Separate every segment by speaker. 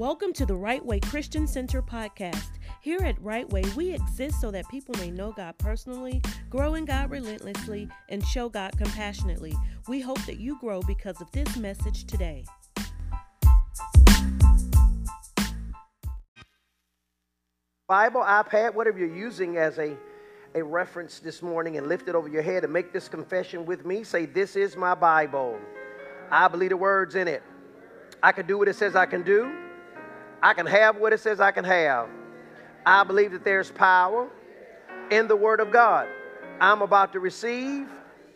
Speaker 1: Welcome to the Right Way Christian Center podcast. Here at Right Way, we exist so that people may know God personally, grow in God relentlessly, and show God compassionately. We hope that you grow because of this message today.
Speaker 2: Bible, iPad, whatever you're using as a, a reference this morning, and lift it over your head and make this confession with me. Say, This is my Bible. I believe the words in it. I can do what it says I can do. I can have what it says I can have. I believe that there's power in the Word of God. I'm about to receive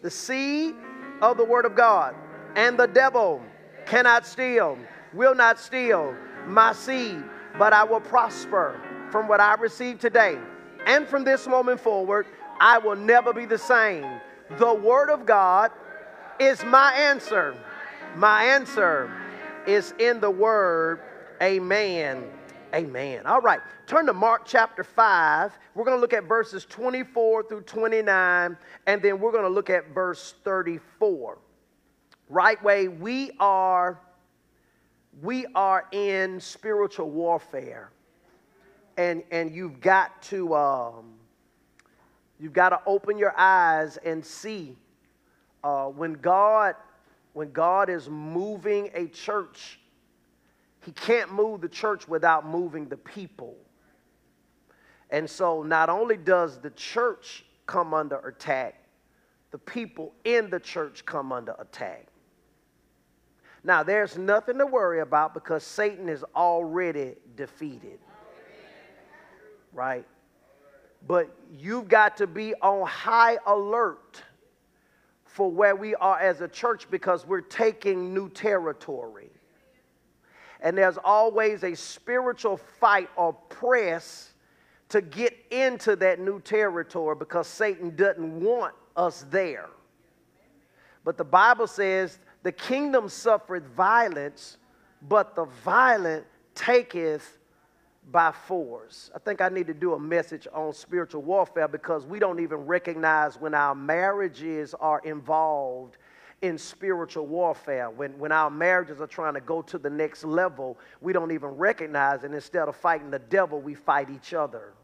Speaker 2: the seed of the Word of God. And the devil cannot steal, will not steal my seed, but I will prosper from what I receive today. And from this moment forward, I will never be the same. The Word of God is my answer. My answer is in the Word. Amen. Amen. All right. Turn to Mark chapter 5. We're going to look at verses 24 through 29, and then we're going to look at verse 34. Right way, we are we are in spiritual warfare. And and you've got to um, you've got to open your eyes and see uh, when God when God is moving a church he can't move the church without moving the people. And so, not only does the church come under attack, the people in the church come under attack. Now, there's nothing to worry about because Satan is already defeated. Right? But you've got to be on high alert for where we are as a church because we're taking new territory and there's always a spiritual fight or press to get into that new territory because Satan doesn't want us there. But the Bible says the kingdom suffereth violence, but the violent taketh by force. I think I need to do a message on spiritual warfare because we don't even recognize when our marriages are involved in spiritual warfare. When, when our marriages are trying to go to the next level, we don't even recognize it. Instead of fighting the devil, we fight each other.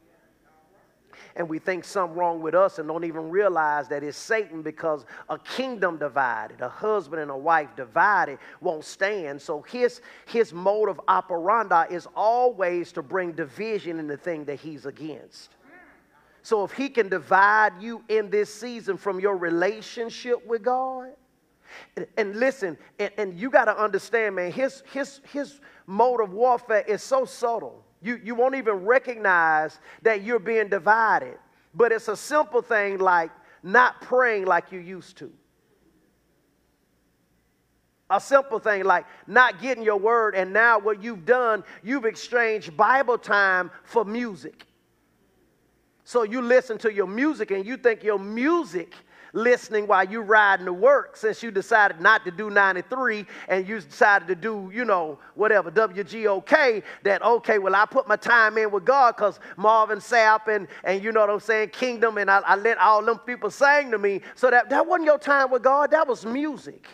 Speaker 2: And we think something wrong with us and don't even realize that it's Satan because a kingdom divided, a husband and a wife divided won't stand. So his, his mode of operandi is always to bring division in the thing that he's against. So if he can divide you in this season from your relationship with God, and, listen, and, and you got to understand, man, his, his, his mode of warfare is so subtle. You, you won't even recognize that you're being divided. But it's a simple thing like not praying like you used to. A simple thing like not getting your word, and now what you've done, you've exchanged Bible time for music. So you listen to your music and you think your music listening while you riding to work since you decided not to do 93 and you decided to do, you know, whatever, WGOK, that, okay, well, I put my time in with God because Marvin Sapp and, and you know what I'm saying, Kingdom, and I, I let all them people sing to me. So that, that wasn't your time with God, that was music.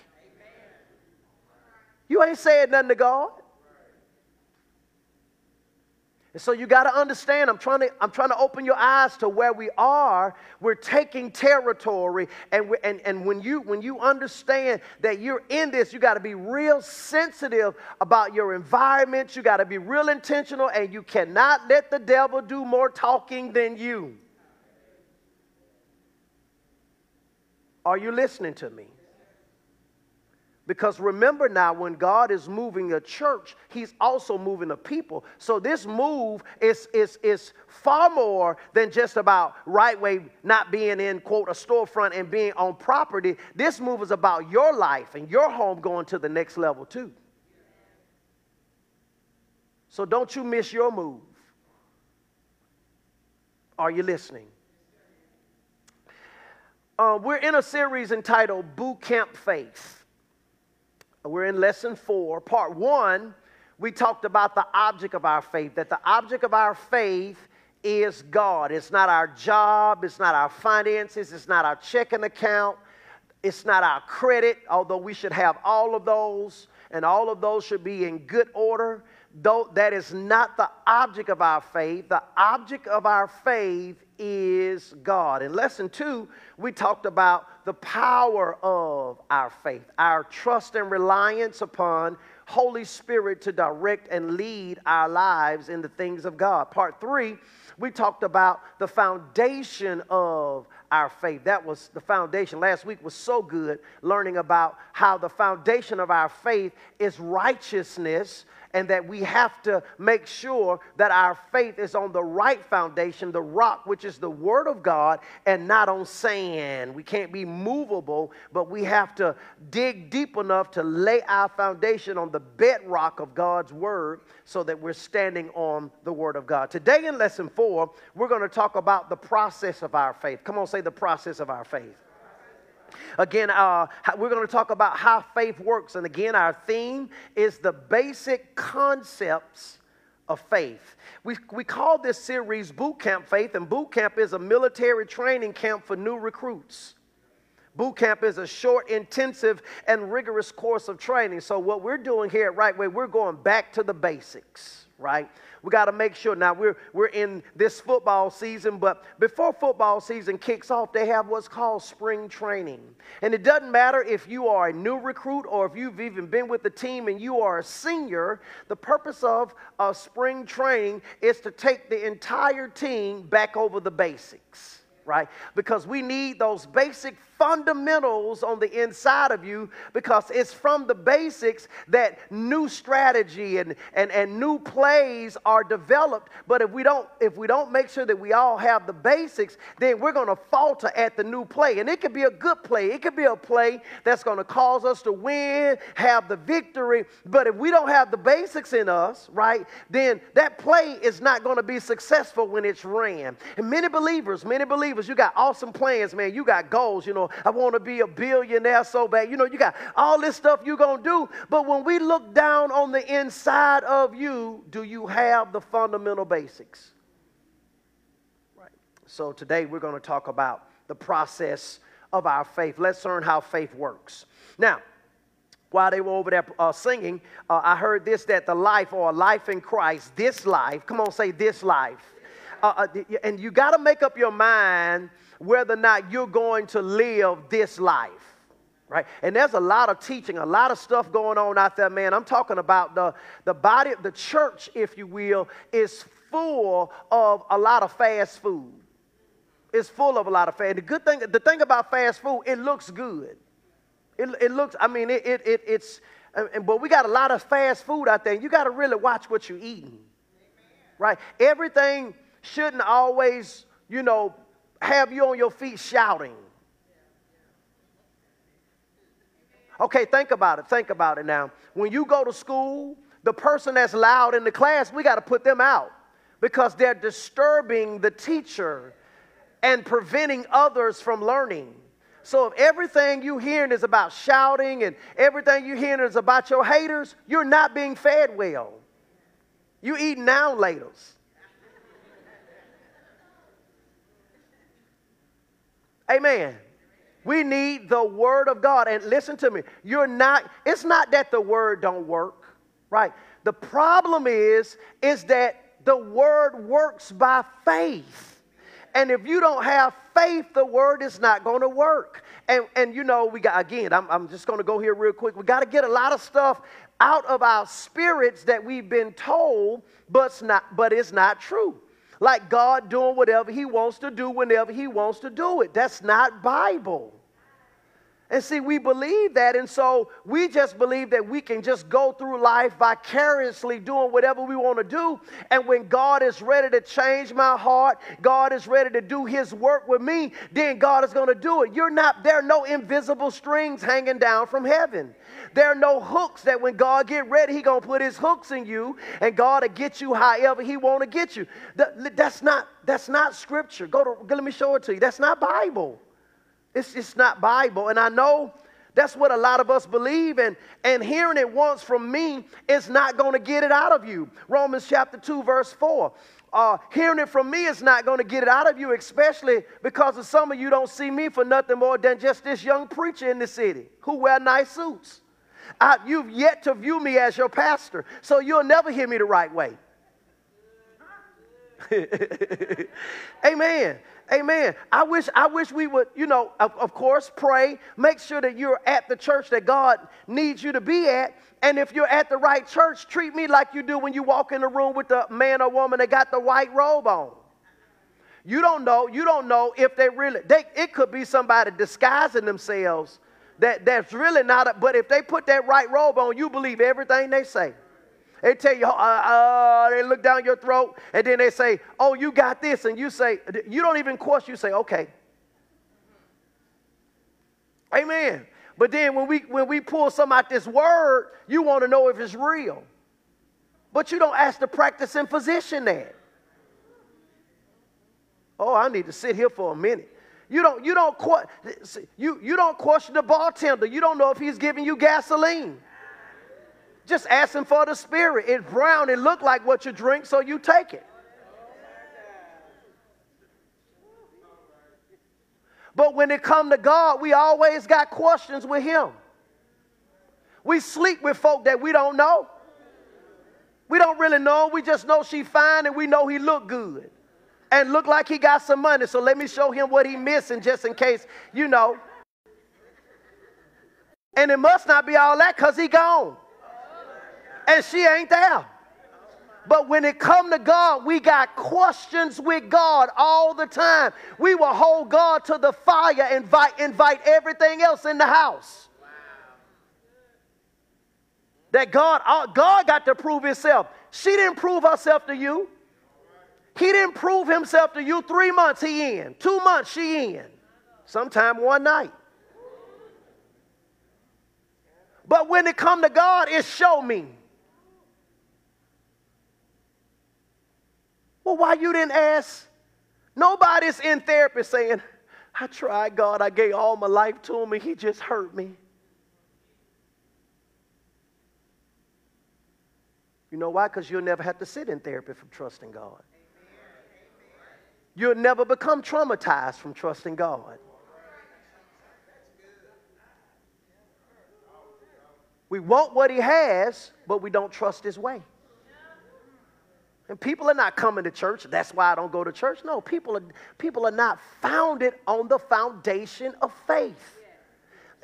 Speaker 2: You ain't saying nothing to God. And so you got to understand, I'm trying to, I'm trying to open your eyes to where we are. We're taking territory. And, we, and, and when, you, when you understand that you're in this, you got to be real sensitive about your environment. You got to be real intentional, and you cannot let the devil do more talking than you. Are you listening to me? Because remember now, when God is moving a church, He's also moving a people. So this move is, is, is far more than just about right way not being in, quote, a storefront and being on property. This move is about your life and your home going to the next level, too. So don't you miss your move. Are you listening? Uh, we're in a series entitled Boot Camp Faith. We're in lesson four. Part one, we talked about the object of our faith, that the object of our faith is God. It's not our job, it's not our finances, it's not our checking account, it's not our credit, although we should have all of those, and all of those should be in good order. though that is not the object of our faith. The object of our faith is God. In lesson two, we talked about the power of our faith, our trust and reliance upon Holy Spirit to direct and lead our lives in the things of God. Part three, we talked about the foundation of our faith. That was the foundation. Last week was so good learning about how the foundation of our faith is righteousness and that we have to make sure that our faith is on the right foundation, the rock, which is the Word of God, and not on sand. We can't be movable, but we have to dig deep enough to lay our foundation on the bedrock of God's Word so that we're standing on the Word of God. Today in lesson four, we're going to talk about the process of our faith. Come on, say the process of our faith. Again, uh, we're going to talk about how faith works. And again, our theme is the basic concepts of faith. We, we call this series Boot Camp Faith, and Boot Camp is a military training camp for new recruits. Boot camp is a short, intensive, and rigorous course of training. So, what we're doing here at Right Way, we're going back to the basics, right? We got to make sure. Now, we're, we're in this football season, but before football season kicks off, they have what's called spring training. And it doesn't matter if you are a new recruit or if you've even been with the team and you are a senior, the purpose of uh, spring training is to take the entire team back over the basics right? Because we need those basic fundamentals on the inside of you because it's from the basics that new strategy and, and, and new plays are developed. But if we don't if we don't make sure that we all have the basics then we're going to falter at the new play. And it could be a good play. It could be a play that's going to cause us to win have the victory. But if we don't have the basics in us right then that play is not going to be successful when it's ran. And many believers many believers you got awesome plans man. You got goals you know I want to be a billionaire so bad. You know, you got all this stuff you're going to do. But when we look down on the inside of you, do you have the fundamental basics? Right. So today we're going to talk about the process of our faith. Let's learn how faith works. Now, while they were over there uh, singing, uh, I heard this that the life or life in Christ, this life, come on, say this life. Uh, uh and you got to make up your mind whether or not you're going to live this life. Right? And there's a lot of teaching, a lot of stuff going on out there, man. I'm talking about the, the body, the church, if you will, is full of a lot of fast food. It's full of a lot of fast. The good thing, the thing about fast food, it looks good. It, it looks, I mean, it, it, it it's, and, but we got a lot of fast food out there. You got to really watch what you're eating. Right? Everything shouldn't always, you know, have you on your feet shouting. Okay, think about it. Think about it now. When you go to school, the person that's loud in the class, we got to put them out because they're disturbing the teacher and preventing others from learning. So if everything you hearing is about shouting and everything you hearing is about your haters, you're not being fed well. You eating now laters. Amen. We need the word of God. And listen to me. You're not, it's not that the word don't work, right? The problem is, is that the word works by faith. And if you don't have faith, the word is not going to work. And, and you know, we got, again, I'm, I'm just going to go here real quick. We got to get a lot of stuff out of our spirits that we've been told, but it's not, but it's not true like God doing whatever he wants to do whenever he wants to do it. That's not Bible. And see, we believe that, and so we just believe that we can just go through life vicariously doing whatever we want to do. And when God is ready to change my heart, God is ready to do His work with me, then God is going to do it. You're not, there are no invisible strings hanging down from heaven. There are no hooks that when God get ready, He gonna put His hooks in you, and God will get you however He want to get you. That's not that's not Scripture. Go to let me show it to you. That's not Bible. It's just not Bible, and I know. That's what a lot of us believe, and, and hearing it once from me is not going to get it out of you. Romans chapter 2, verse 4. Uh, hearing it from me is not going to get it out of you, especially because of some of you don't see me for nothing more than just this young preacher in the city who wear nice suits. I, you've yet to view me as your pastor, so you'll never hear me the right way. Amen. Amen. I wish, I wish we would, you know, of, of, course, pray. Make sure that you're at the church that God needs you to be at. And if you're at the right church, treat me like you do when you walk in the room with the man or woman that got the white robe on. You don't know, you don't know if they really, they, it could be somebody disguising themselves that, that's really not, a, but if they put that right robe on, you believe everything they say. They tell you, uh, uh, they look down your throat, and then they say, oh, you got this, and you say, you don't even question, you say, okay. Amen. But then when we when we pull some out this word, you want to know if it's real. But you don't ask the practicing physician that. Oh, I need to sit here for a minute. You don't, you don't, you, you don't question the bartender. You don't know if he's giving you gasoline. Just ask him for the spirit. It's brown. It look like what you drink, so you take it. But when it come to God, we always got questions with him. We sleep with folk that we don't know. We don't really know. We just know she fine and we know he look good and look like he got some money. So let me show him what he missing just in case, you know. And it must not be all that because he gone. And she ain't there. But when it come to God, we got questions with God all the time. We will hold God to the fire, invite, invite everything else in the house. That God, uh, God got to prove himself. She didn't prove herself to you. He didn't prove himself to you. Three months he in, two months she in, sometime one night. But when it come to God, it show me. Well, why you didn't ask? Nobody's in therapy saying, I tried God, I gave all my life to him, and he just hurt me. You know why? Because you'll never have to sit in therapy from trusting God. You'll never become traumatized from trusting God. We want what He has, but we don't trust His way. And people are not coming to church. That's why I don't go to church. No, people are, people are not founded on the foundation of faith.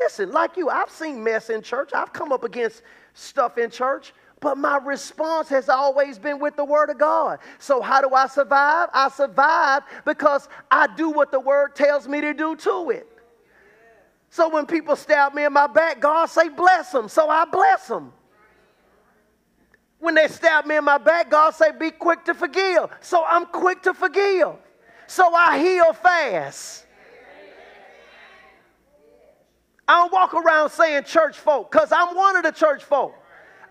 Speaker 2: Listen, like you, I've seen mess in church. I've come up against stuff in church. But my response has always been with the Word of God. So, how do I survive? I survive because I do what the Word tells me to do to it. So, when people stab me in my back, God say, bless them. So, I bless them. When they stab me in my back, God say, be quick to forgive. So, I'm quick to forgive. So, I heal fast. I don't walk around saying church folk because I'm one of the church folk.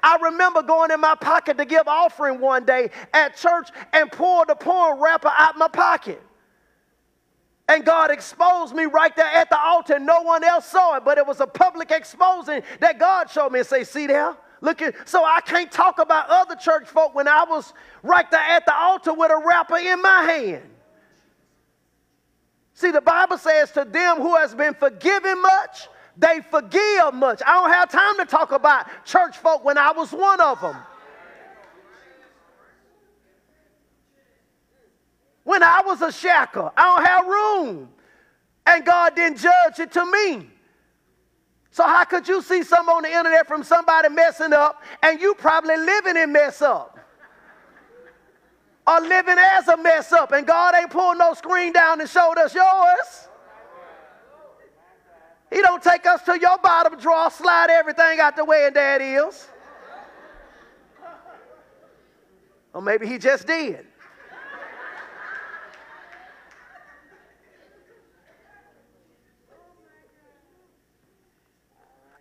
Speaker 2: I remember going in my pocket to give offering one day at church and pulled the porn wrapper out my pocket. And God exposed me right there at the altar. No one else saw it, but it was a public exposing that God showed me and say, see there? Look at so I can't talk about other church folk when I was right there at the altar with a wrapper in my hand. See, the Bible says to them who has been forgiven much, they forgive much. I don't have time to talk about church folk when I was one of them. When I was a shacker, I don't have room. And God didn't judge it to me. So how could you see some on the internet from somebody messing up and you probably living in mess up? Or living as a mess up and God ain't pulled no screen down and showed us yours. He don't take us to your bottom drawer, slide everything out the way, and it is. Or maybe he just did.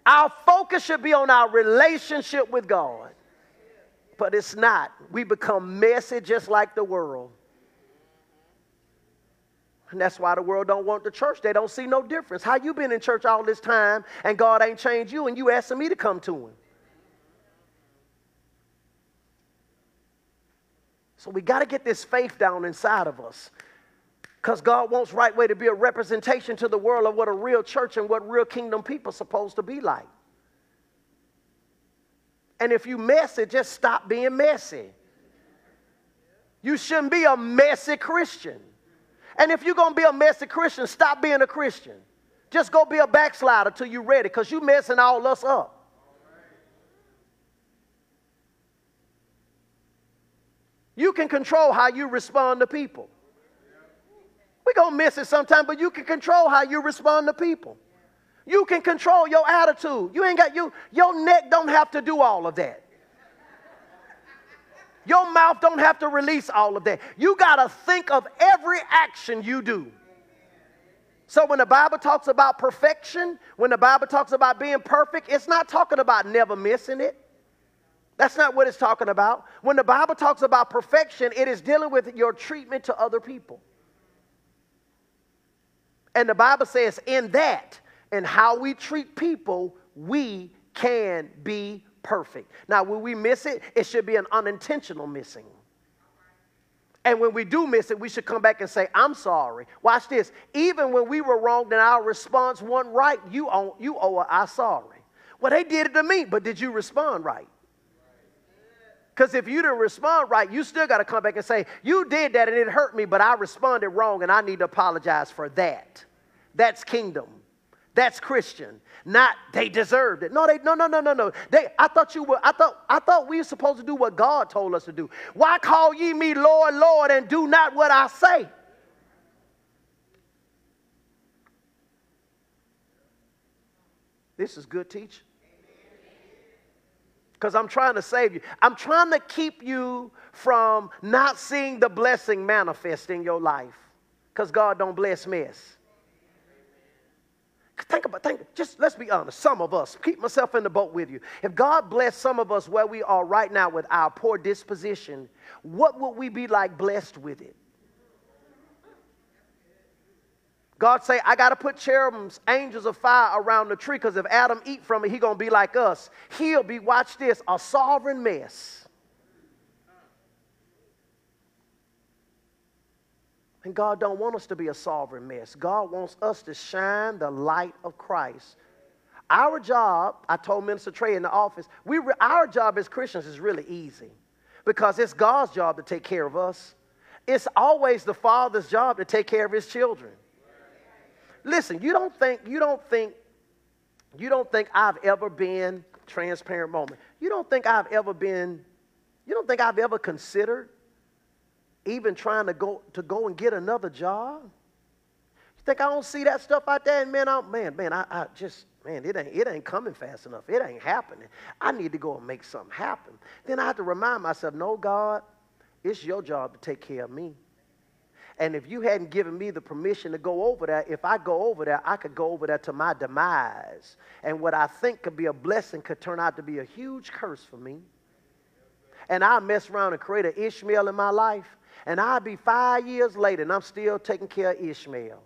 Speaker 2: Our focus should be on our relationship with God. But it's not. We become messy just like the world. And that's why the world don't want the church. They don't see no difference. How you been in church all this time and God ain't changed you and you asking me to come to him? So we got to get this faith down inside of us. Because God wants right way to be a representation to the world of what a real church and what real kingdom people supposed to be like. And if you messy, just stop being messy. You shouldn't be a messy Christian. And if you're going to be a messy Christian, stop being a Christian. Just go be a backslider till you're ready because you're messing all us up. You can control how you respond to people. We're going to miss it sometime, but you can control how you respond to people. You can control your attitude. You ain't got you your neck don't have to do all of that. Your mouth don't have to release all of that. You got to think of every action you do. So when the Bible talks about perfection, when the Bible talks about being perfect, it's not talking about never missing it. That's not what it's talking about. When the Bible talks about perfection, it is dealing with your treatment to other people. And the Bible says, in that, and how we treat people, we can be perfect. Now, when we miss it, it should be an unintentional missing. And when we do miss it, we should come back and say, I'm sorry. Watch this. Even when we were wrong and our response wasn't right, you owe, you owe I sorry. Well, they did it to me, but did you respond right? Because if you didn't respond right, you still got to come back and say, You did that and it hurt me, but I responded wrong and I need to apologize for that. That's kingdom. That's Christian. Not they deserved it. No, they no no no no no. They I thought you were I thought I thought we were supposed to do what God told us to do. Why call ye me Lord, Lord, and do not what I say? This is good teaching. Because I'm trying to save you. I'm trying to keep you from not seeing the blessing manifest in your life. Because God don't bless mess. Think about, think, just let's be honest. Some of us, keep myself in the boat with you. If God blessed some of us where we are right now with our poor disposition, what would we be like blessed with it? God say, I got to put cherubims, angels of fire around the tree because if Adam eat from it, he going to be like us. He'll be, watch this, a sovereign mess. And God don't want us to be a sovereign mess. God wants us to shine the light of Christ. Our job, I told Minister Trey in the office, we re, our job as Christians is really easy because it's God's job to take care of us. It's always the Father's job to take care of his children. Listen, you don't think, you don't think, you don't think I've ever been transparent moment. You don't think I've ever been, you don't think I've ever considered even trying to go to go and get another job? You think I don't see that stuff out there? And man, I, man, man, I, I just man, it ain't it ain't coming fast enough. It ain't happening. I need to go and make something happen. Then I have to remind myself, no, God, it's your job to take care of me. And if you hadn't given me the permission to go over there, if I go over there, I could go over there to my demise. And what I think could be a blessing could turn out to be a huge curse for me. And I mess around and create an Ishmael in my life and I'll be five years later and I'm still taking care of Ishmael.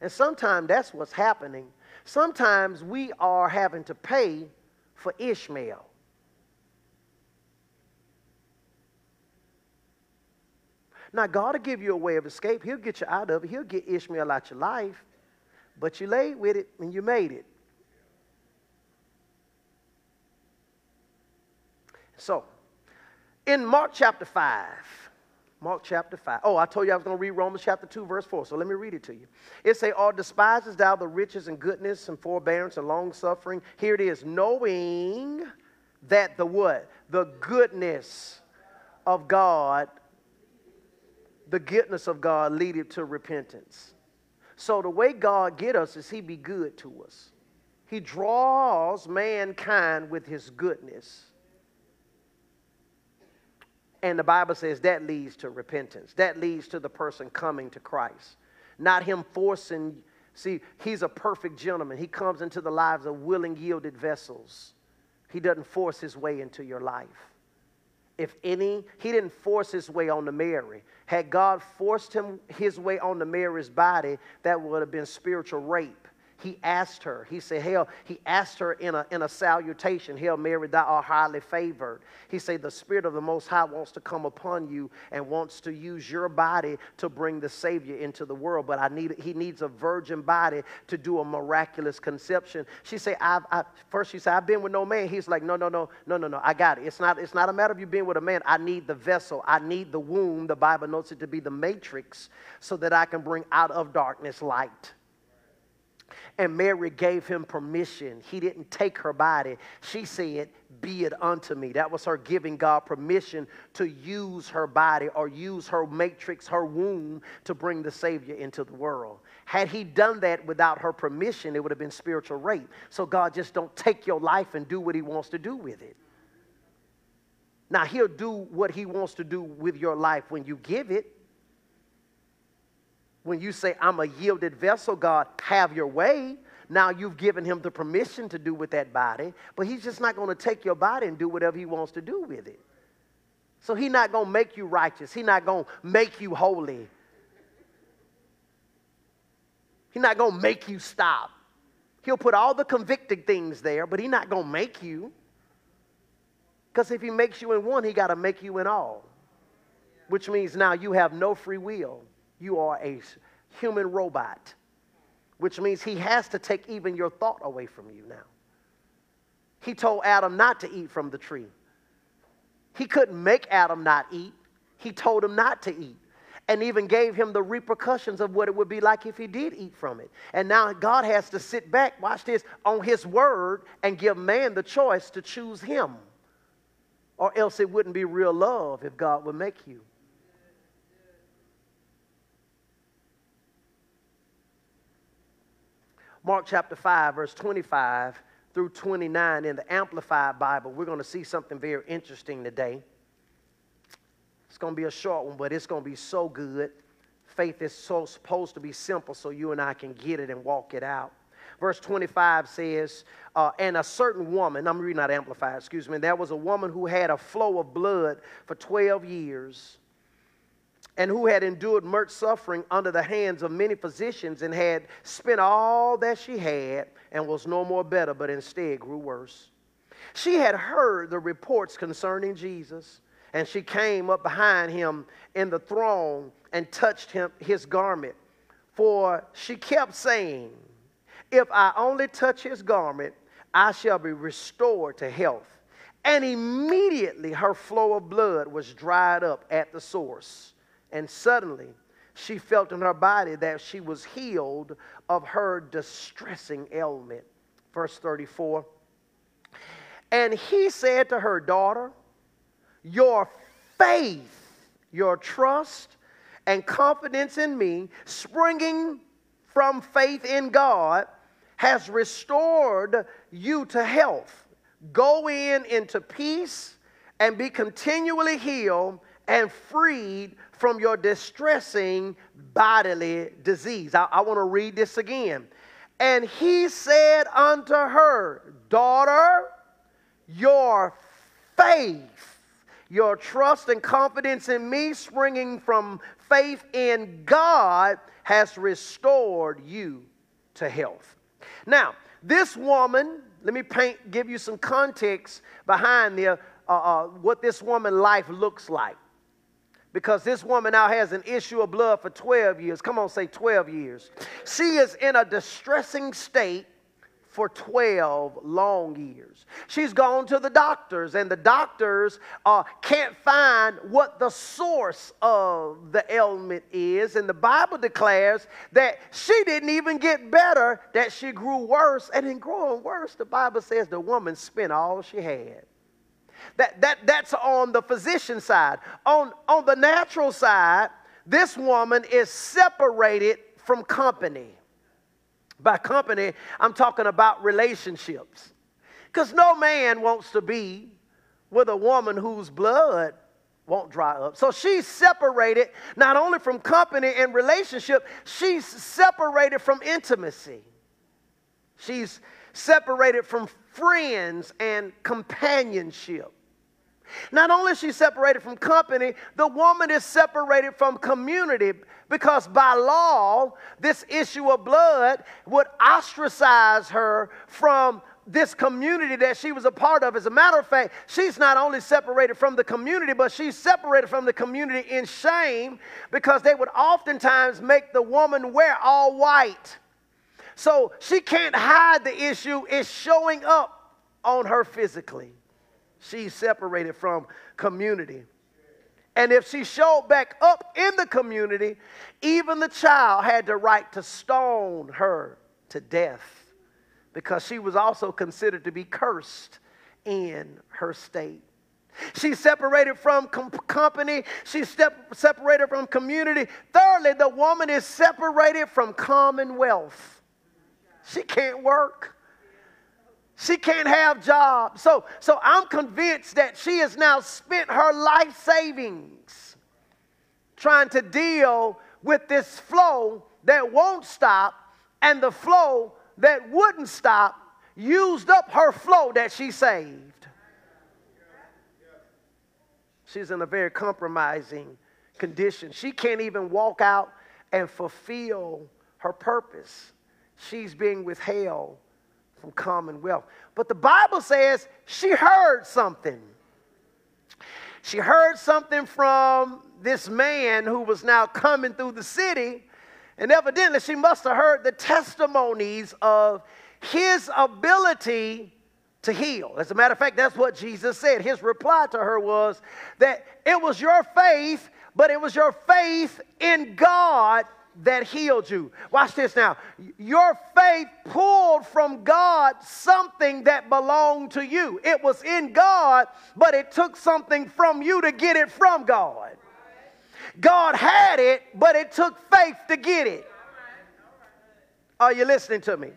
Speaker 2: And sometimes that's what's happening. Sometimes we are having to pay for Ishmael. Now, God will give you a way of escape. He'll get you out of it. He'll get Ishmael out of your life. But you laid with it and you made it. So, in Mark chapter 5, Mark chapter 5. Oh, I told you I was going to read Romans chapter 2, verse 4. So let me read it to you. It say, Or despises thou the riches and goodness and forbearance and long suffering? Here it is, knowing that the what? The goodness of God, the goodness of God leadeth to repentance. So the way God get us is he be good to us. He draws mankind with his goodness. And the Bible says that leads to repentance. That leads to the person coming to Christ. Not him forcing. See, he's a perfect gentleman. He comes into the lives of willing, yielded vessels. He doesn't force his way into your life. If any, he didn't force his way on the Mary. Had God forced him his way on the Mary's body, that would have been spiritual rape. He asked her, he said, Hail, he asked her in a, in a salutation, Hail Mary, thou art highly favored. He said, The Spirit of the Most High wants to come upon you and wants to use your body to bring the Savior into the world. But I need, he needs a virgin body to do a miraculous conception. She said, I've, I, first she said, I've been with no man. He's like, No, no, no, no, no, no, I got it. It's not, it's not a matter of you being with a man. I need the vessel. I need the womb. The Bible notes it to be the matrix so that I can bring out of darkness light. And Mary gave him permission. He didn't take her body. She said, Be it unto me. That was her giving God permission to use her body or use her matrix, her womb, to bring the Savior into the world. Had he done that without her permission, it would have been spiritual rape. So God just don't take your life and do what he wants to do with it. Now, he'll do what he wants to do with your life when you give it when you say, I'm a yielded vessel, God, have your way. Now you've given him the permission to do with that body, but he's just not going to take your body and do whatever he wants to do with it. So he's not going to make you righteous. He's not going to make you holy. He's not going to make you stop. He'll put all the convicting things there, but he's not going to make you. Because if he makes you in one, he got to make you in all. Which means now you have no free will you are a human robot, which means he has to take even your thought away from you now. He told Adam not to eat from the tree. He couldn't make Adam not eat, he told him not to eat. And even gave him the repercussions of what it would be like if he did eat from it. And now God has to sit back, watch this, on his word and give man the choice to choose him. Or else it wouldn't be real love if God would make you. Mark chapter 5, verse 25 through 29 in the Amplified Bible, we're going to see something very interesting today. It's going to be a short one, but it's going to be so good. Faith is so supposed to be simple so you and I can get it and walk it out. Verse 25 says, uh, And a certain woman, I'm reading out Amplified, excuse me, there was a woman who had a flow of blood for 12 years and who had endured much suffering under the hands of many physicians and had spent all that she had and was no more better, but instead grew worse. She had heard the reports concerning Jesus, and she came up behind him in the throng and touched him, his garment. For she kept saying, If I only touch his garment, I shall be restored to health. And immediately her flow of blood was dried up at the source and suddenly she felt in her body that she was healed of her distressing ailment. Verse 34. And he said to her, Daughter, your faith, your trust, and confidence in me, springing from faith in God, has restored you to health. Go in into peace and be continually healed and freed from your distressing bodily disease. I, I want to read this again. And he said unto her, Daughter, your faith, your trust and confidence in me, springing from faith in God, has restored you to health. Now, this woman, let me paint, give you some context behind the, uh, uh, what this woman life looks like because this woman now has an issue of blood for 12 years. Come on, say 12 years. She is in a distressing state for 12 long years. She's gone to the doctors, and the doctors uh, can't find what the source of the ailment is. And the Bible declares that she didn't even get better, that she grew worse. And in growing worse, the Bible says the woman spent all she had. That, that, that's on the physician side. On, on the natural side, this woman is separated from company. By company, I'm talking about relationships. Because no man wants to be with a woman whose blood won't dry up. So she's separated not only from company and relationship, she's separated from intimacy. She's separated from friends and companionship. Not only is she separated from company, the woman is separated from community because by law, this issue of blood would ostracize her from this community that she was a part of. As a matter of fact, she's not only separated from the community, but she's separated from the community in shame because they would oftentimes make the woman wear all white. So she can't hide the issue, it's showing up on her physically. She's separated from community. And if she showed back up in the community, even the child had the right to stone her to death because she was also considered to be cursed in her state. She's separated from com- company. She's step- separated from community. Thirdly, the woman is separated from commonwealth. She can't work. She can't have jobs. So, so I'm convinced that she has now spent her life savings trying to deal with this flow that won't stop and the flow that wouldn't stop used up her flow that she saved. She's in a very compromising condition. She can't even walk out and fulfill her purpose. She's being withheld from commonwealth. But the Bible says she heard something. She heard something from this man who was now coming through the city and evidently, she must have heard the testimonies of his ability to heal. As a matter of fact, that's what Jesus said. His reply to her was that it was your faith, but it was your faith in God that healed you. Watch this now. Your faith pulled from God something that belonged to you. It was in God, but it took something from you to get it from God. God had it, but it took faith to get it. Are you listening to me?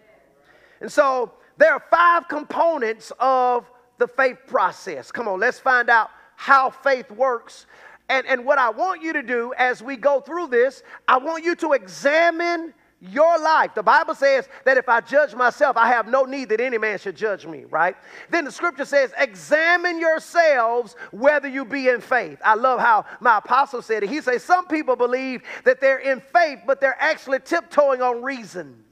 Speaker 2: And so there are five components of the faith process. Come on, let's find out how faith works. And, and what I want you to do as we go through this, I want you to examine your life. The Bible says that if I judge myself, I have no need that any man should judge me, right? Then the scripture says, examine yourselves whether you be in faith. I love how my apostle said it. He says, some people believe that they're in faith, but they're actually tiptoeing on reason.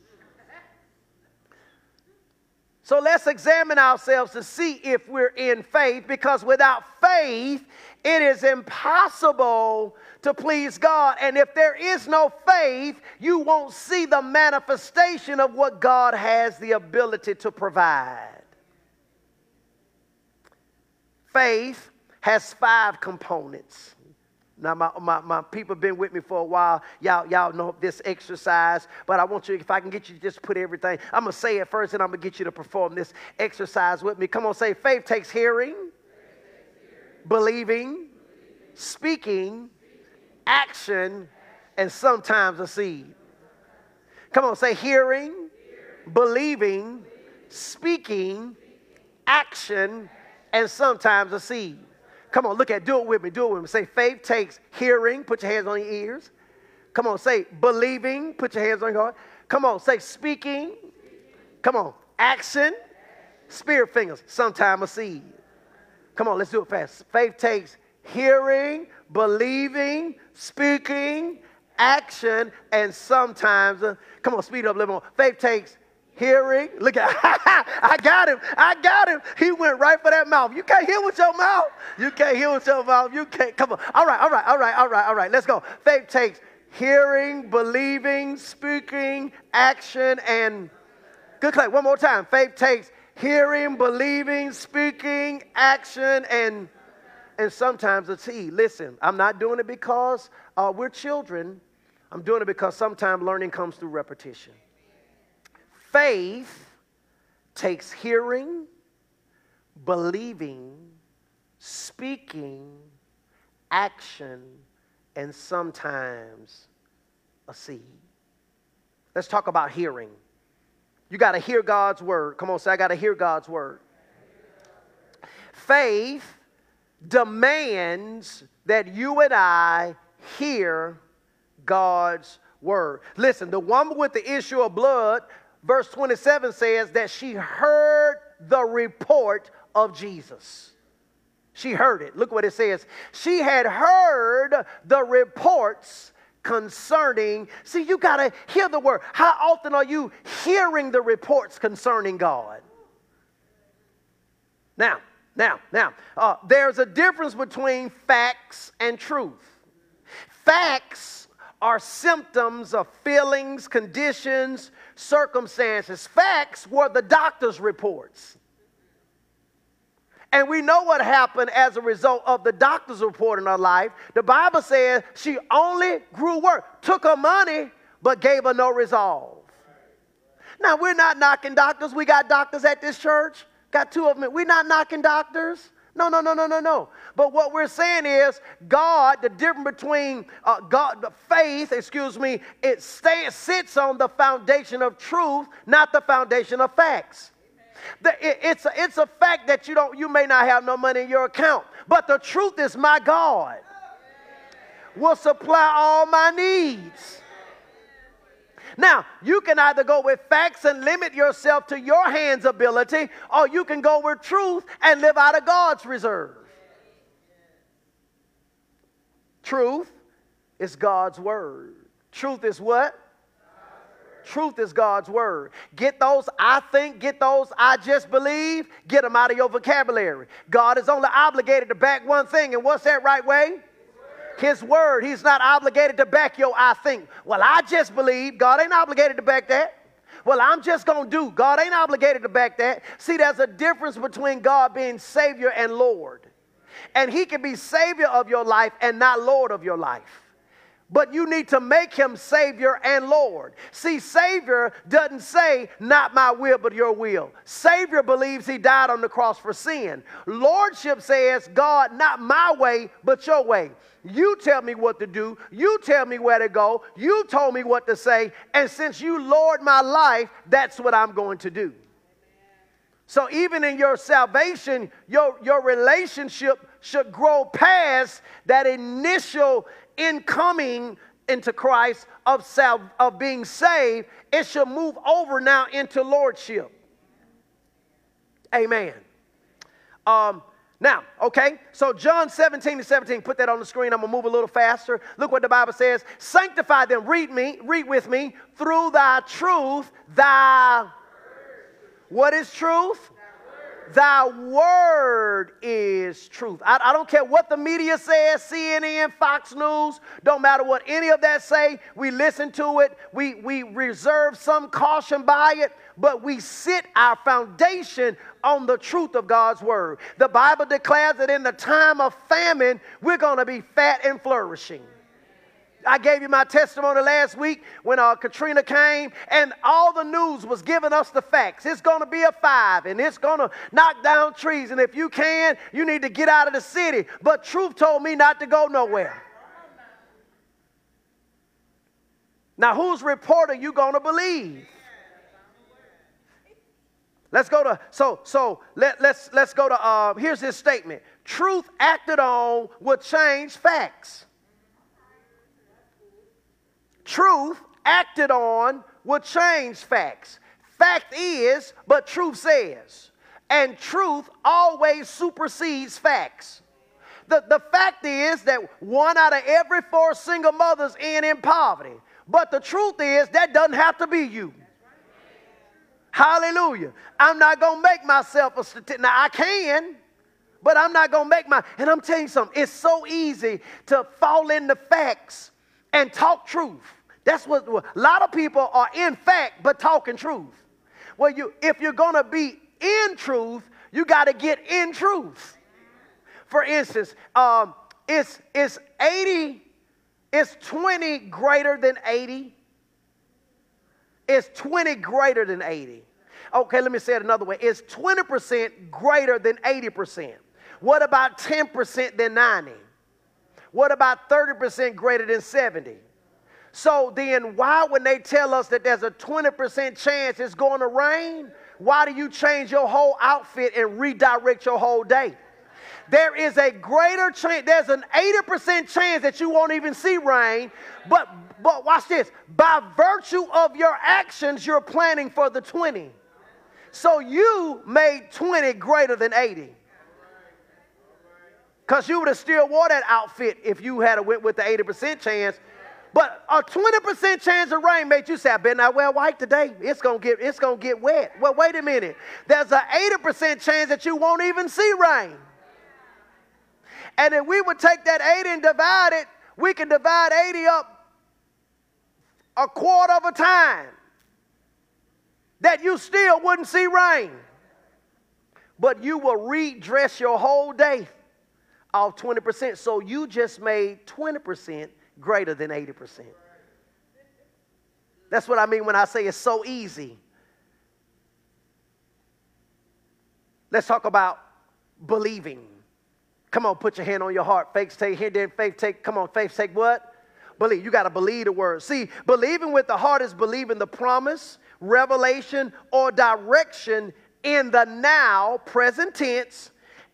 Speaker 2: So let's examine ourselves to see if we're in faith because without faith, it is impossible to please God. And if there is no faith, you won't see the manifestation of what God has the ability to provide. Faith has five components. Now, my, my, my people have been with me for a while. Y'all, y'all know this exercise, but I want you, if I can get you to just put everything, I'm going to say it first and I'm going to get you to perform this exercise with me. Come on, say, faith takes hearing, believing, speaking, action, and sometimes a seed. Come on, say hearing, believing, speaking, action, and sometimes a seed. Come on, look at, do it with me, do it with me. Say faith takes hearing, put your hands on your ears. Come on, say believing, put your hands on your heart. Come on, say speaking. Come on, action, spirit fingers, sometime a seed. Come on, let's do it fast. Faith takes hearing, believing, speaking, action, and sometimes, uh, come on, speed up a little more. Faith takes hearing. Look at, I got him. I got him. He went right for that mouth. You can't hear with your mouth. You can't hear with your mouth. You can't. Come on. All right, all right, all right, all right, all right. Let's go. Faith takes hearing, believing, speaking, action, and good clap. One more time. Faith takes hearing, believing, speaking, action, and and sometimes it's he. Listen, I'm not doing it because uh, we're children. I'm doing it because sometimes learning comes through repetition. Faith takes hearing, believing, speaking, action, and sometimes a seed. Let's talk about hearing. You got to hear God's word. Come on, say, I got to hear God's word. Faith demands that you and I hear God's word. Listen, the woman with the issue of blood verse 27 says that she heard the report of Jesus. She heard it. Look what it says. She had heard the reports concerning. See, you got to hear the word. How often are you hearing the reports concerning God? Now, now, now, uh, there's a difference between facts and truth. Facts are symptoms of feelings, conditions, circumstances. Facts were the doctor's reports. And we know what happened as a result of the doctor's report in her life. The Bible says she only grew worse, took her money, but gave her no resolve. Now, we're not knocking doctors. We got doctors at this church. Got two of them. We're not knocking doctors. No, no, no, no, no, no. But what we're saying is God, the difference between uh, God, faith, excuse me, it sits on the foundation of truth, not the foundation of facts. It's, a, it's a fact that you, don't, you may not have no money in your account, but the truth is, my God will supply all my needs. Now, you can either go with facts and limit yourself to your hand's ability, or you can go with truth and live out of God's reserve. Truth is God's word. Truth is what? Truth is God's word. Get those I think, get those I just believe, get them out of your vocabulary. God is only obligated to back one thing, and what's that right way? His word. He's not obligated to back your I think. Well, I just believe. God ain't obligated to back that. Well, I'm just going to do. God ain't obligated to back that. See, there's a difference between God being Savior and Lord. And He can be Savior of your life and not Lord of your life but you need to make him Savior and Lord. See, Savior doesn't say, not my will, but your will. Savior believes he died on the cross for sin. Lordship says, God, not my way, but your way. You tell me what to do. You tell me where to go. You told me what to say. And since you Lord my life, that's what I'm going to do. So even in your salvation, your, your relationship should grow past that initial in coming into Christ of, sal- of being saved, it should move over now into lordship. Amen. Um, now, okay, so John 17 to 17, put that on the screen. I'm gonna move a little faster. Look what the Bible says. Sanctify them, read me, read with me, through thy truth, thy what is truth? Thy word is truth. I, I, don't care what the media says, CNN, Fox News, don't matter what any of that say. We listen to it. We, we reserve some caution by it, but we sit our foundation on the truth of God's word. The Bible declares that in the time of famine, we're going to be fat and flourishing. I gave you my testimony last week when uh, Katrina came, and all the news was giving us the facts. It's going to be a five, and it's going to knock down trees. And if you can, you need to get out of the city. But truth told me not to go nowhere. Now, whose report are you going to believe? Let's go to so so let, let's let's go to uh, here's his statement. Truth acted on will change facts truth acted on will change facts. Fact is, but truth says. And truth always supersedes facts. The, the fact is that one out of every four single mothers end in poverty. But the truth is that doesn't have to be you. Hallelujah. I'm not going to make myself a statistic. Now, I can, but I'm not going to make my. And I'm telling you something, it's so easy to fall into facts and talk truth. That's what a lot of people are in fact but talking truth. Well, you if you're going to be in truth, you got to get in truth. For instance, um, it's it's 80 it's 20 greater than 80. It's 20 greater than 80. Okay, let me say it another way. It's 20% greater than 80%. What about 10% than 90? What about 30% greater than 70? So then, why, when they tell us that there's a 20% chance it's going to rain, why do you change your whole outfit and redirect your whole day? There is a greater chance, there's an 80% chance that you won't even see rain, but, but watch this. By virtue of your actions, you're planning for the 20. So you made 20 greater than 80. Because you would have still wore that outfit if you had went with the 80% chance. But a 20% chance of rain made you say, I better not wear white today. It's gonna get it's gonna get wet. Well, wait a minute. There's an 80% chance that you won't even see rain. And if we would take that 80 and divide it, we can divide 80 up a quarter of a time. That you still wouldn't see rain. But you will redress your whole day off 20%. So you just made 20% greater than 80%. That's what I mean when I say it's so easy. Let's talk about believing. Come on, put your hand on your heart. Faith take here, then faith take. Come on, faith take what? Believe. You got to believe the word. See, believing with the heart is believing the promise, revelation, or direction in the now, present tense,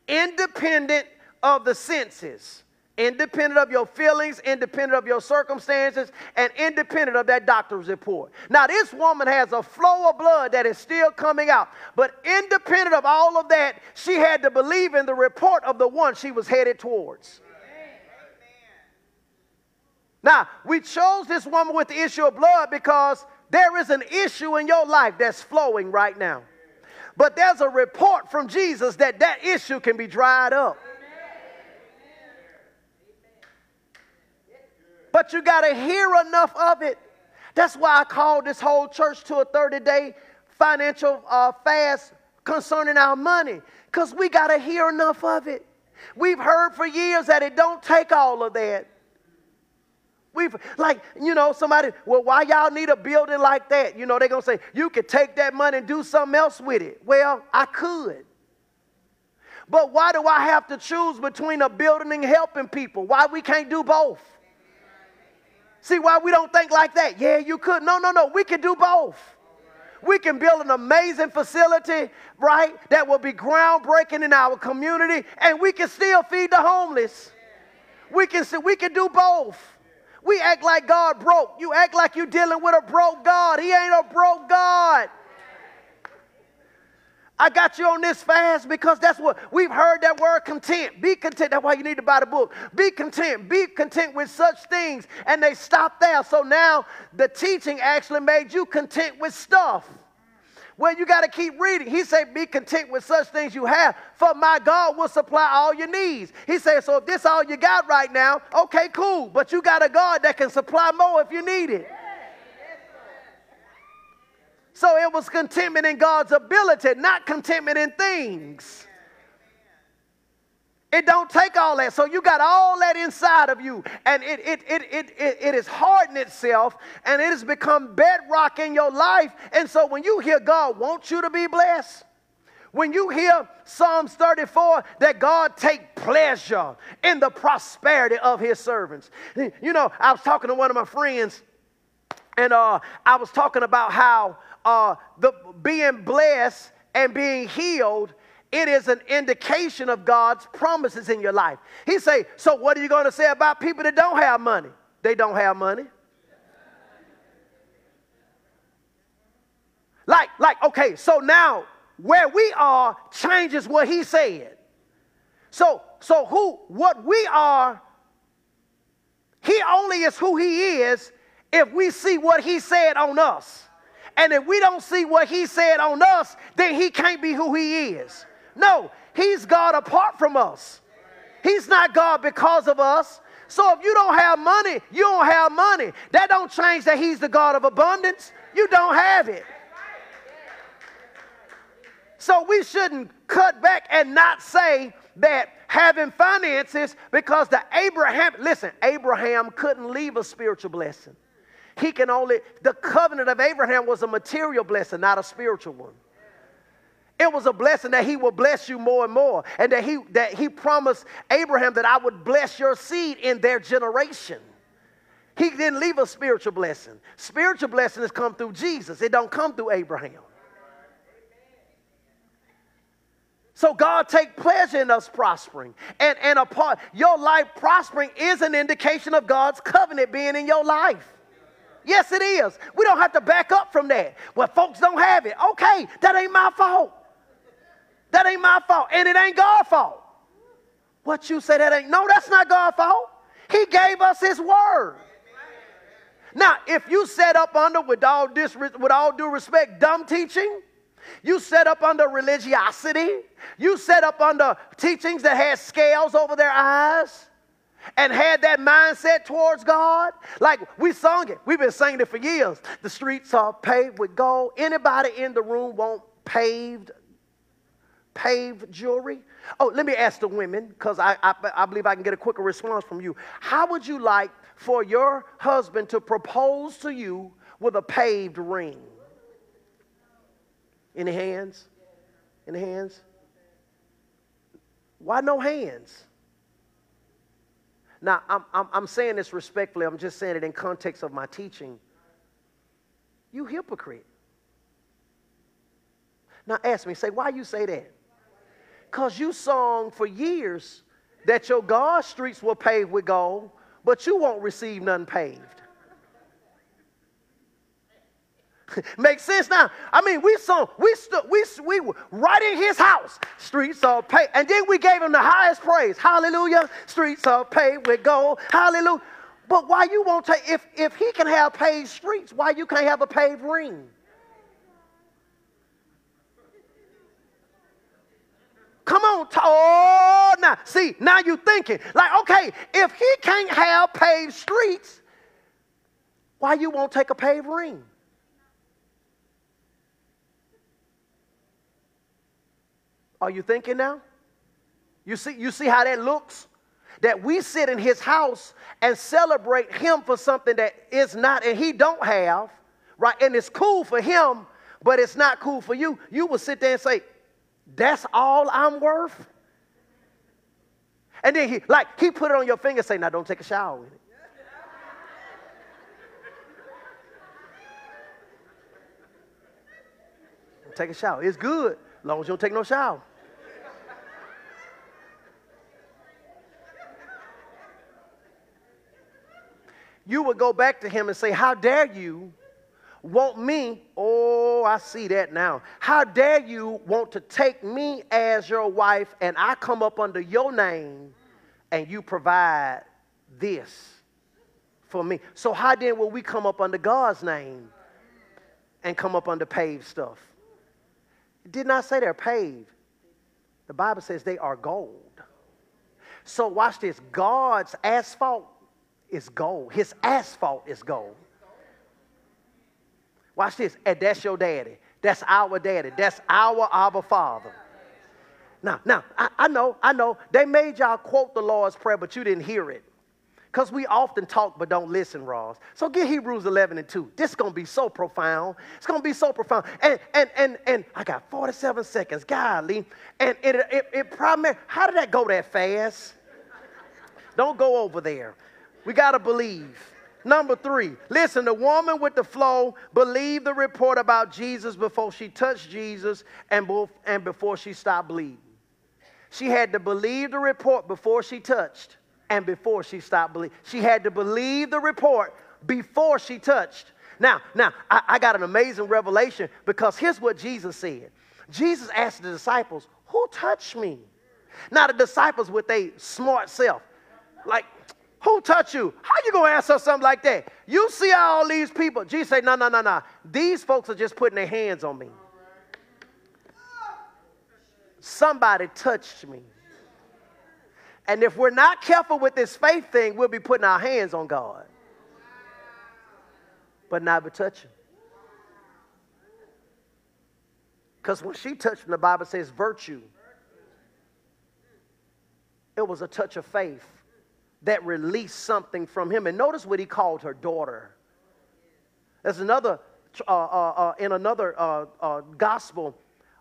Speaker 2: independent of the senses independent of your feelings, independent of your circumstances, and independent of that doctor's report. Now, this woman has a flow of blood that is still coming out, but independent of all of that, she had to believe in the report of the one she was headed towards. Now, we chose this woman with the issue of blood because there is an issue in your life that's flowing right now. But there's a report from Jesus that that issue can be dried up. But you got to hear enough of it. That's why I called this whole church to a 30 day financial uh, fast concerning our money, because we got to hear enough of it. We've heard for years that it don't take all of that. We've, like, you know, somebody, well, why y'all need a building like that? You know, they're going to say, you could take that money and do something else with it. Well, I could. But why do I have to choose between a building and helping people? Why we can't do both? See why we don't think like that? Yeah, you could. No, no, no. We can do both. We can build an amazing facility, right, that will be groundbreaking in our community, and we can still feed the homeless. We can, we can do both. We act like God broke. You act like you're dealing with a broke God. He ain't a broke God. I got you on this fast because that's what we've heard that word content. Be content. That's why you need to buy the book. Be content. Be content with such things. And they stopped there. So now the teaching actually made you content with stuff. Well, you got to keep reading. He said, Be content with such things you have, for my God will supply all your needs. He said, So if this all you got right now, okay, cool. But you got a God that can supply more if you need it. So it was contentment in God's ability, not contentment in things. It don't take all that. So you got all that inside of you. And it, it, it, it, it, it has hardened itself and it has become bedrock in your life. And so when you hear God wants you to be blessed, when you hear Psalms 34 that God take pleasure in the prosperity of his servants. You know, I was talking to one of my friends and uh, I was talking about how uh, the being blessed and being healed it is an indication of God's promises in your life. He say, so what are you going to say about people that don't have money? They don't have money. Like, like, okay, so now where we are changes what he said. So, so who, what we are, he only is who he is if we see what he said on us. And if we don't see what he said on us, then he can't be who he is. No, he's God apart from us. He's not God because of us. So if you don't have money, you don't have money. That don't change that he's the God of abundance. You don't have it. So we shouldn't cut back and not say that having finances because the Abraham, listen, Abraham couldn't leave a spiritual blessing. He can only, the covenant of Abraham was a material blessing, not a spiritual one. It was a blessing that he will bless you more and more. And that he, that he promised Abraham that I would bless your seed in their generation. He didn't leave a spiritual blessing. Spiritual blessing has come through Jesus. It don't come through Abraham. So God take pleasure in us prospering. And, and a part, your life prospering is an indication of God's covenant being in your life. Yes, it is. We don't have to back up from that. Well, folks don't have it. Okay, that ain't my fault. That ain't my fault. And it ain't God's fault. What you say that ain't? No, that's not God's fault. He gave us His word. Now, if you set up under, with all, dis, with all due respect, dumb teaching, you set up under religiosity, you set up under teachings that had scales over their eyes and had that mindset towards God. Like we sung it, we've been singing it for years. The streets are paved with gold. Anybody in the room want paved, paved jewelry? Oh, let me ask the women, because I, I, I believe I can get a quicker response from you. How would you like for your husband to propose to you with a paved ring? Any hands? Any hands? Why no hands? Now, I'm, I'm, I'm, saying this respectfully, I'm just saying it in context of my teaching. You hypocrite. Now, ask me, say, why you say that? Because you sung for years that your God streets were paved with gold, but you won't receive none paved. Makes sense now. I mean, we saw, we stood, we, we were right in his house. Streets are paved. And then we gave him the highest praise. Hallelujah. Streets are paved with gold. Hallelujah. But why you won't take, if, if he can have paved streets, why you can't have a paved ring? Come on. Oh, now, see, now you're thinking, like, okay, if he can't have paved streets, why you won't take a paved ring? Are you thinking now? You see, you see how that looks? That we sit in his house and celebrate him for something that is not and he don't have, right? And it's cool for him, but it's not cool for you. You will sit there and say, That's all I'm worth. And then he like he put it on your finger, say, Now don't take a shower with it. take a shower. It's good as long as you don't take no shower. You would go back to him and say, How dare you want me? Oh, I see that now. How dare you want to take me as your wife and I come up under your name and you provide this for me? So, how then will we come up under God's name and come up under paved stuff? It did not say they're paved. The Bible says they are gold. So, watch this God's asphalt is gold. His asphalt is gold. Watch this. And that's your daddy. That's our daddy. That's our Abba Father. Now, now, I, I know, I know. They made y'all quote the Lord's Prayer, but you didn't hear it. Because we often talk but don't listen, Ross. So get Hebrews 11 and 2. This is going to be so profound. It's going to be so profound. And, and, and, and I got 47 seconds. Golly. And it, it, it primary, how did that go that fast? Don't go over there. We got to believe. Number three, listen, the woman with the flow believed the report about Jesus before she touched Jesus and, and before she stopped bleeding. She had to believe the report before she touched and before she stopped bleeding. She had to believe the report before she touched. Now, now, I, I got an amazing revelation because here's what Jesus said. Jesus asked the disciples, Who touched me? Now, the disciples, with a smart self, like, who touched you? How you gonna answer something like that? You see all these people. Jesus say, no, no, no, no. These folks are just putting their hands on me. Somebody touched me. And if we're not careful with this faith thing, we'll be putting our hands on God. But not be touching. Because when she touched him, the Bible says virtue. It was a touch of faith that released something from him. And notice what he called her daughter. There's another, uh, uh, uh, in another uh, uh, gospel,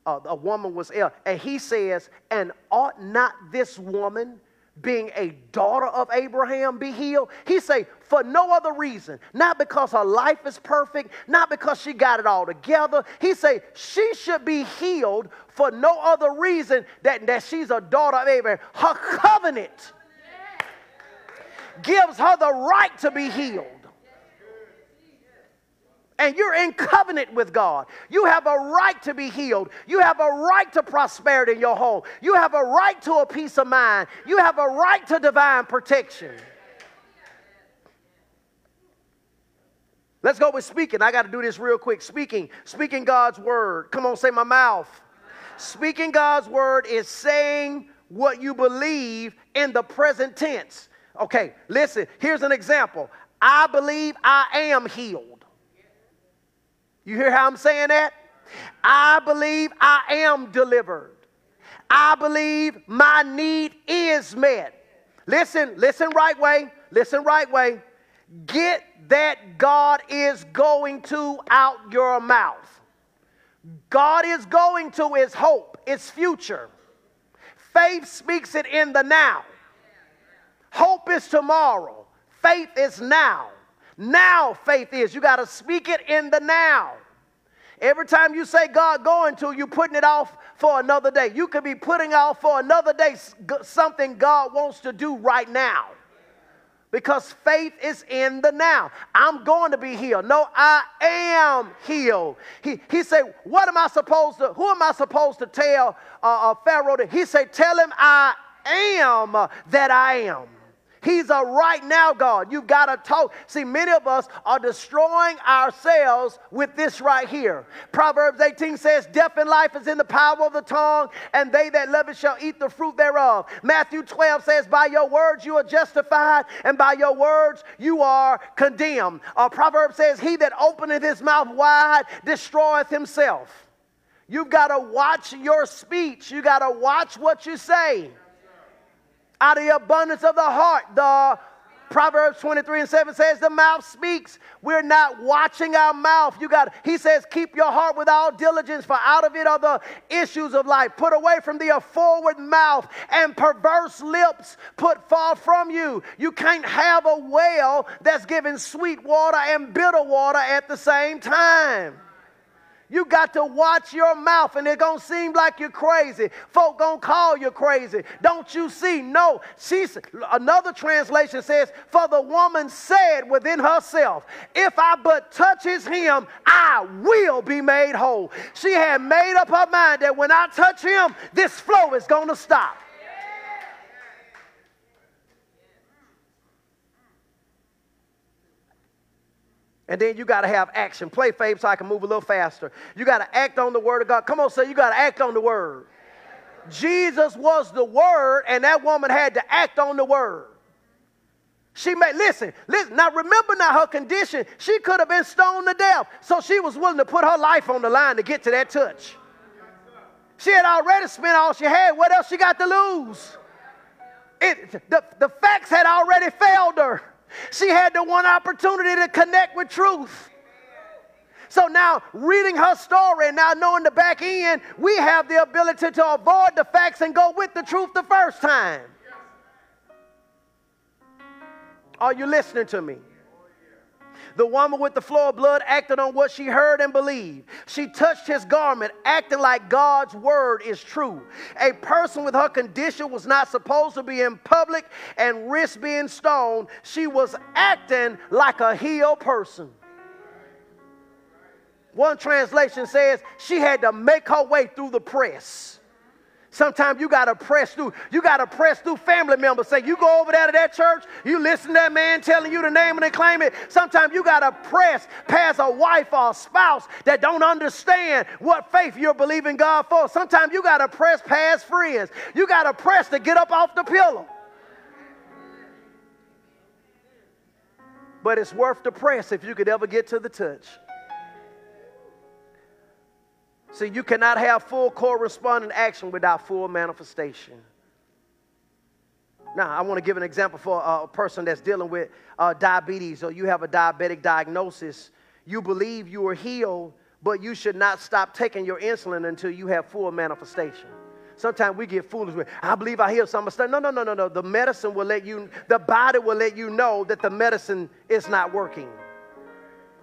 Speaker 2: a woman was ill. And he says, And ought not this woman, being a daughter of Abraham, be healed? He say, For no other reason. Not because her life is perfect, not because she got it all together. He say, She should be healed for no other reason that, that she's a daughter of Abraham. Her covenant gives her the right to be healed. and you're in covenant with God. You have a right to be healed. You have a right to prosperity in your home. You have a right to a peace of mind. You have a right to divine protection. Let's go with speaking. I got to do this real quick. Speaking, speaking God's word. Come on, say my mouth. Speaking God's word is saying what you believe in the present tense. Okay, listen, here's an example. I believe I am healed. You hear how I'm saying that? I believe I am delivered. I believe my need is met. Listen, listen right way. Listen right way. Get that God is going to out your mouth. God is going to is hope, it's future. Faith speaks it in the now. Hope is tomorrow. Faith is now. Now faith is. You got to speak it in the now. Every time you say God going to, you're putting it off for another day. You could be putting off for another day something God wants to do right now because faith is in the now. I'm going to be healed. No, I am healed. He, he said, What am I supposed to, who am I supposed to tell uh, uh, Pharaoh? That? He said, Tell him I am that I am. He's a right now God. You've got to talk. See, many of us are destroying ourselves with this right here. Proverbs 18 says, Death and life is in the power of the tongue, and they that love it shall eat the fruit thereof. Matthew 12 says, By your words you are justified, and by your words you are condemned. Uh, Proverbs says, He that openeth his mouth wide destroyeth himself. You've got to watch your speech. You got to watch what you say. Out of the abundance of the heart, the Proverbs 23 and 7 says the mouth speaks. We're not watching our mouth. You got he says, keep your heart with all diligence, for out of it are the issues of life. Put away from thee a forward mouth and perverse lips put far from you. You can't have a well that's giving sweet water and bitter water at the same time. You got to watch your mouth, and it's gonna seem like you're crazy. Folk gonna call you crazy. Don't you see? No. She's another translation says, For the woman said within herself, If I but touch his hem, I will be made whole. She had made up her mind that when I touch him, this flow is gonna stop. And then you got to have action. Play faith so I can move a little faster. You got to act on the word of God. Come on, say you got to act on the word. Jesus was the word, and that woman had to act on the word. She made, listen, listen, now remember now her condition. She could have been stoned to death. So she was willing to put her life on the line to get to that touch. She had already spent all she had. What else she got to lose? It, the, the facts had already failed her. She had the one opportunity to connect with truth. So now, reading her story and now knowing the back end, we have the ability to avoid the facts and go with the truth the first time. Are you listening to me? The woman with the flow of blood acted on what she heard and believed. She touched his garment, acting like God's word is true. A person with her condition was not supposed to be in public and risk being stoned. She was acting like a healed person. One translation says she had to make her way through the press. Sometimes you got to press through. You got to press through family members. Say, you go over there to that church, you listen to that man telling you the name and they claim it. Sometimes you got to press past a wife or a spouse that don't understand what faith you're believing God for. Sometimes you got to press past friends. You got to press to get up off the pillow. But it's worth the press if you could ever get to the touch. See, you cannot have full corresponding action without full manifestation. Now, I want to give an example for a person that's dealing with uh, diabetes or you have a diabetic diagnosis. You believe you are healed, but you should not stop taking your insulin until you have full manifestation. Sometimes we get foolish with, I believe I heal some stuff. No, no, no, no, no. The medicine will let you, the body will let you know that the medicine is not working.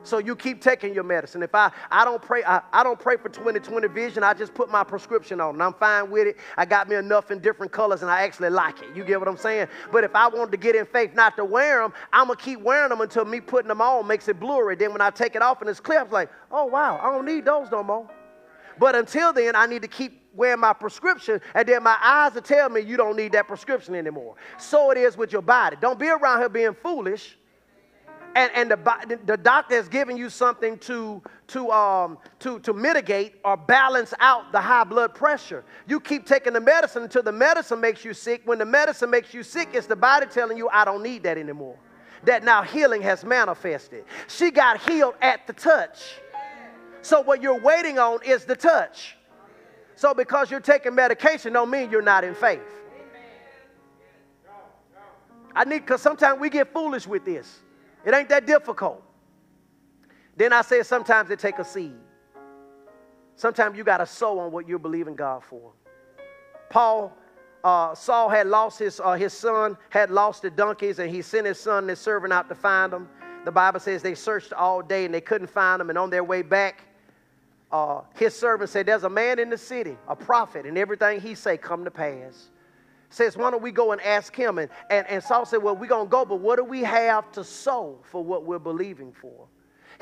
Speaker 2: So you keep taking your medicine. If I, I don't pray, I, I don't pray for 2020 vision. I just put my prescription on and I'm fine with it. I got me enough in different colors and I actually like it. You get what I'm saying? But if I want to get in faith not to wear them, I'm gonna keep wearing them until me putting them on makes it blurry. Then when I take it off and it's clear, I'm like, oh wow, I don't need those no more. But until then, I need to keep wearing my prescription, and then my eyes will tell me you don't need that prescription anymore. So it is with your body. Don't be around here being foolish and, and the, the doctor has given you something to, to, um, to, to mitigate or balance out the high blood pressure. You keep taking the medicine until the medicine makes you sick. When the medicine makes you sick, it's the body telling you, I don't need that anymore. That now healing has manifested. She got healed at the touch. So what you're waiting on is the touch. So because you're taking medication don't mean you're not in faith. I need because sometimes we get foolish with this. It ain't that difficult. Then I said sometimes it take a seed. Sometimes you got to sow on what you're believing God for. Paul, uh, Saul had lost his, uh, his son, had lost the donkeys, and he sent his son and his servant out to find them. The Bible says they searched all day and they couldn't find them. And on their way back, uh, his servant said, There's a man in the city, a prophet, and everything he say come to pass says, Why don't we go and ask him? And, and, and Saul said, Well, we're going to go, but what do we have to sow for what we're believing for?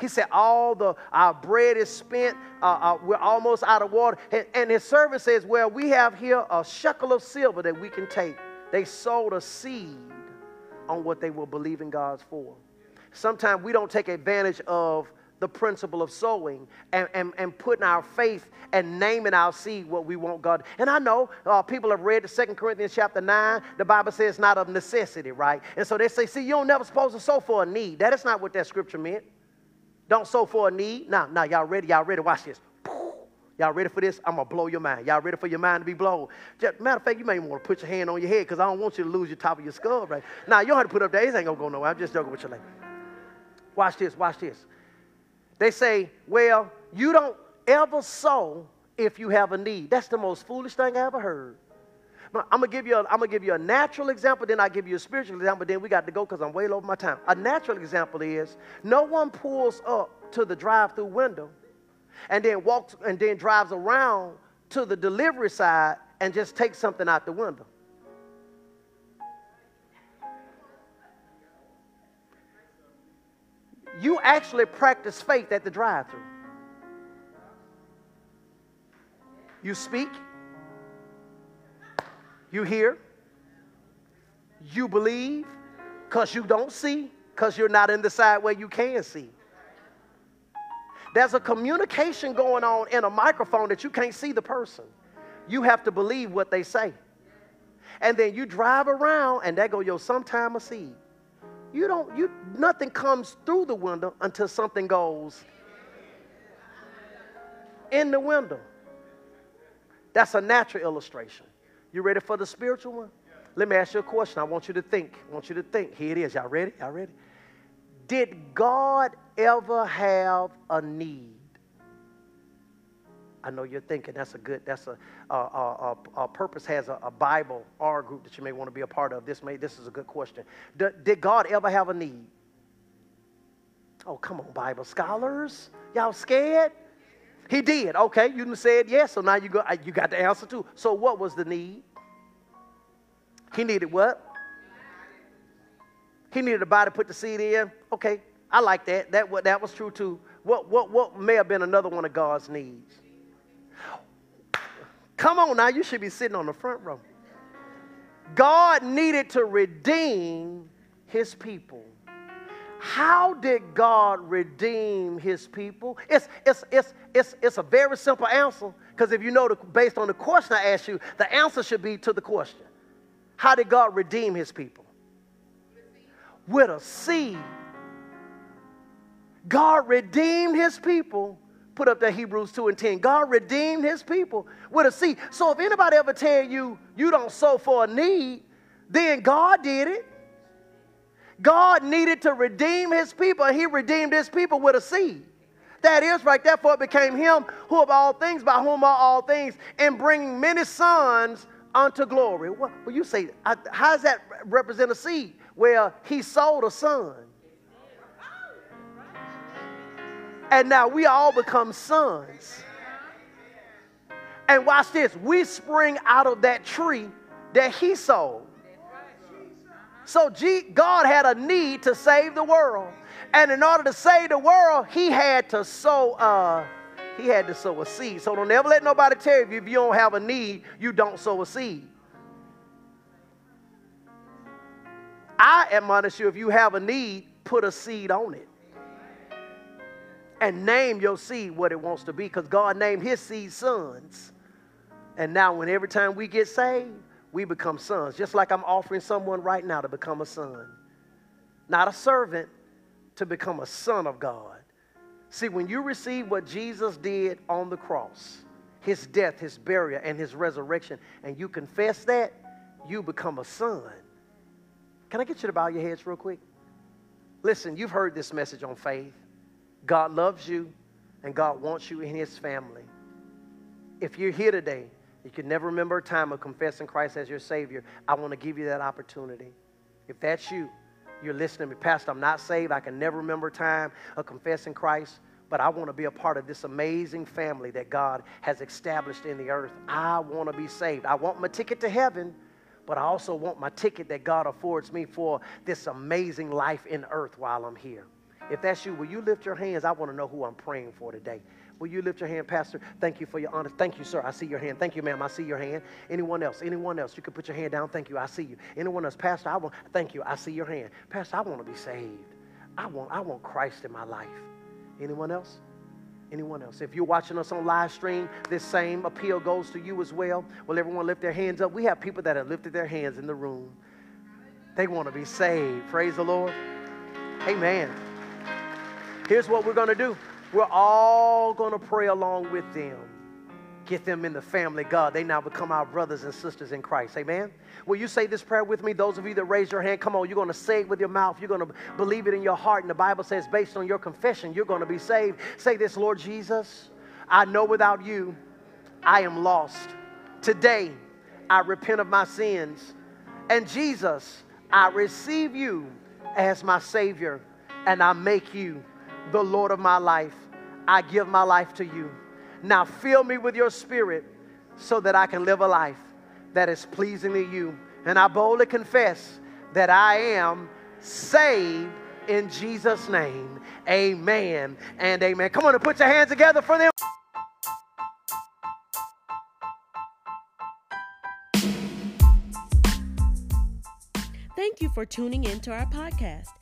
Speaker 2: He said, All the our bread is spent, uh, uh, we're almost out of water. And, and his servant says, Well, we have here a shekel of silver that we can take. They sowed a seed on what they were believing God's for. Sometimes we don't take advantage of the principle of sowing and, and, and putting our faith and naming our seed what we want God. And I know uh, people have read the Second Corinthians chapter 9. The Bible says not of necessity, right? And so they say, see, you don't never supposed to sow for a need. That is not what that scripture meant. Don't sow for a need. Now, now, y'all ready? Y'all ready? Watch this. Y'all ready for this? I'm gonna blow your mind. Y'all ready for your mind to be blown? Just, matter of fact, you may want to put your hand on your head because I don't want you to lose your top of your skull, right? Now you don't have to put up there. This ain't gonna go nowhere. I'm just joking with you. Like, watch this. Watch this. They say, well, you don't ever sow if you have a need. That's the most foolish thing I ever heard. I'm gonna give you a, I'm gonna give you a natural example, then I give you a spiritual example. Then we got to go because I'm way over my time. A natural example is no one pulls up to the drive-through window and then walks and then drives around to the delivery side and just takes something out the window. You actually practice faith at the drive through. You speak, you hear, you believe because you don't see, because you're not in the side where you can see. There's a communication going on in a microphone that you can't see the person. You have to believe what they say. And then you drive around, and there go your sometime a seed you don't, you, nothing comes through the window until something goes in the window. That's a natural illustration. You ready for the spiritual one? Let me ask you a question. I want you to think. I want you to think. Here it is. Y'all ready? Y'all ready? Did God ever have a need? I know you're thinking that's a good, that's a, a, purpose has a, a, Bible R group that you may want to be a part of. This may, this is a good question. D- did God ever have a need? Oh, come on, Bible scholars. Y'all scared? He did. Okay, you said yes, so now you, go, you got the answer too. So what was the need? He needed what? He needed a body to put the seed in. Okay, I like that. That, that was true too. What, what, what may have been another one of God's needs? Come on now, you should be sitting on the front row. God needed to redeem his people. How did God redeem his people? It's, it's, it's, it's, it's a very simple answer because if you know, the, based on the question I asked you, the answer should be to the question How did God redeem his people? With a seed. God redeemed his people put up that Hebrews 2 and 10. God redeemed his people with a seed. So if anybody ever tell you you don't sow for a need, then God did it. God needed to redeem his people, and he redeemed his people with a seed. That is right, therefore it became him who of all things, by whom are all things, and bringing many sons unto glory. Well, you say, how does that represent a seed? Well, he sold a son. And now we all become sons. And watch this we spring out of that tree that he sowed. So God had a need to save the world. And in order to save the world, he had to sow uh, he had to sow a seed. So don't ever let nobody tell you if you don't have a need, you don't sow a seed. I admonish you if you have a need, put a seed on it. And name your seed what it wants to be because God named his seed sons. And now, when every time we get saved, we become sons. Just like I'm offering someone right now to become a son, not a servant, to become a son of God. See, when you receive what Jesus did on the cross, his death, his burial, and his resurrection, and you confess that, you become a son. Can I get you to bow your heads real quick? Listen, you've heard this message on faith. God loves you, and God wants you in his family. If you're here today you can never remember a time of confessing Christ as your Savior. I want to give you that opportunity. If that's you, you're listening to me, Pastor, I'm not saved. I can never remember a time of confessing Christ, but I want to be a part of this amazing family that God has established in the earth. I want to be saved. I want my ticket to heaven, but I also want my ticket that God affords me for this amazing life in earth while I'm here. If that's you, will you lift your hands? I want to know who I'm praying for today. Will you lift your hand, Pastor? Thank you for your honor. Thank you, sir. I see your hand. Thank you, ma'am. I see your hand. Anyone else? Anyone else? You can put your hand down. Thank you. I see you. Anyone else? Pastor, I want. Thank you. I see your hand. Pastor, I want to be saved. I want. I want Christ in my life. Anyone else? Anyone else? If you're watching us on live stream, this same appeal goes to you as well. Will everyone lift their hands up? We have people that have lifted their hands in the room. They want to be saved. Praise the Lord. Amen. Here's what we're going to do. We're all going to pray along with them. Get them in the family, God. They now become our brothers and sisters in Christ. Amen. Will you say this prayer with me? Those of you that raise your hand, come on. You're going to say it with your mouth. You're going to believe it in your heart. And the Bible says, based on your confession, you're going to be saved. Say this, Lord Jesus, I know without you, I am lost. Today, I repent of my sins. And Jesus, I receive you as my Savior, and I make you the Lord of my life. I give my life to you. Now fill me with your spirit so that I can live a life that is pleasing to you. And I boldly confess that I am saved in Jesus' name. Amen and amen. Come on and put your hands together for them.
Speaker 1: Thank you for tuning in to our podcast.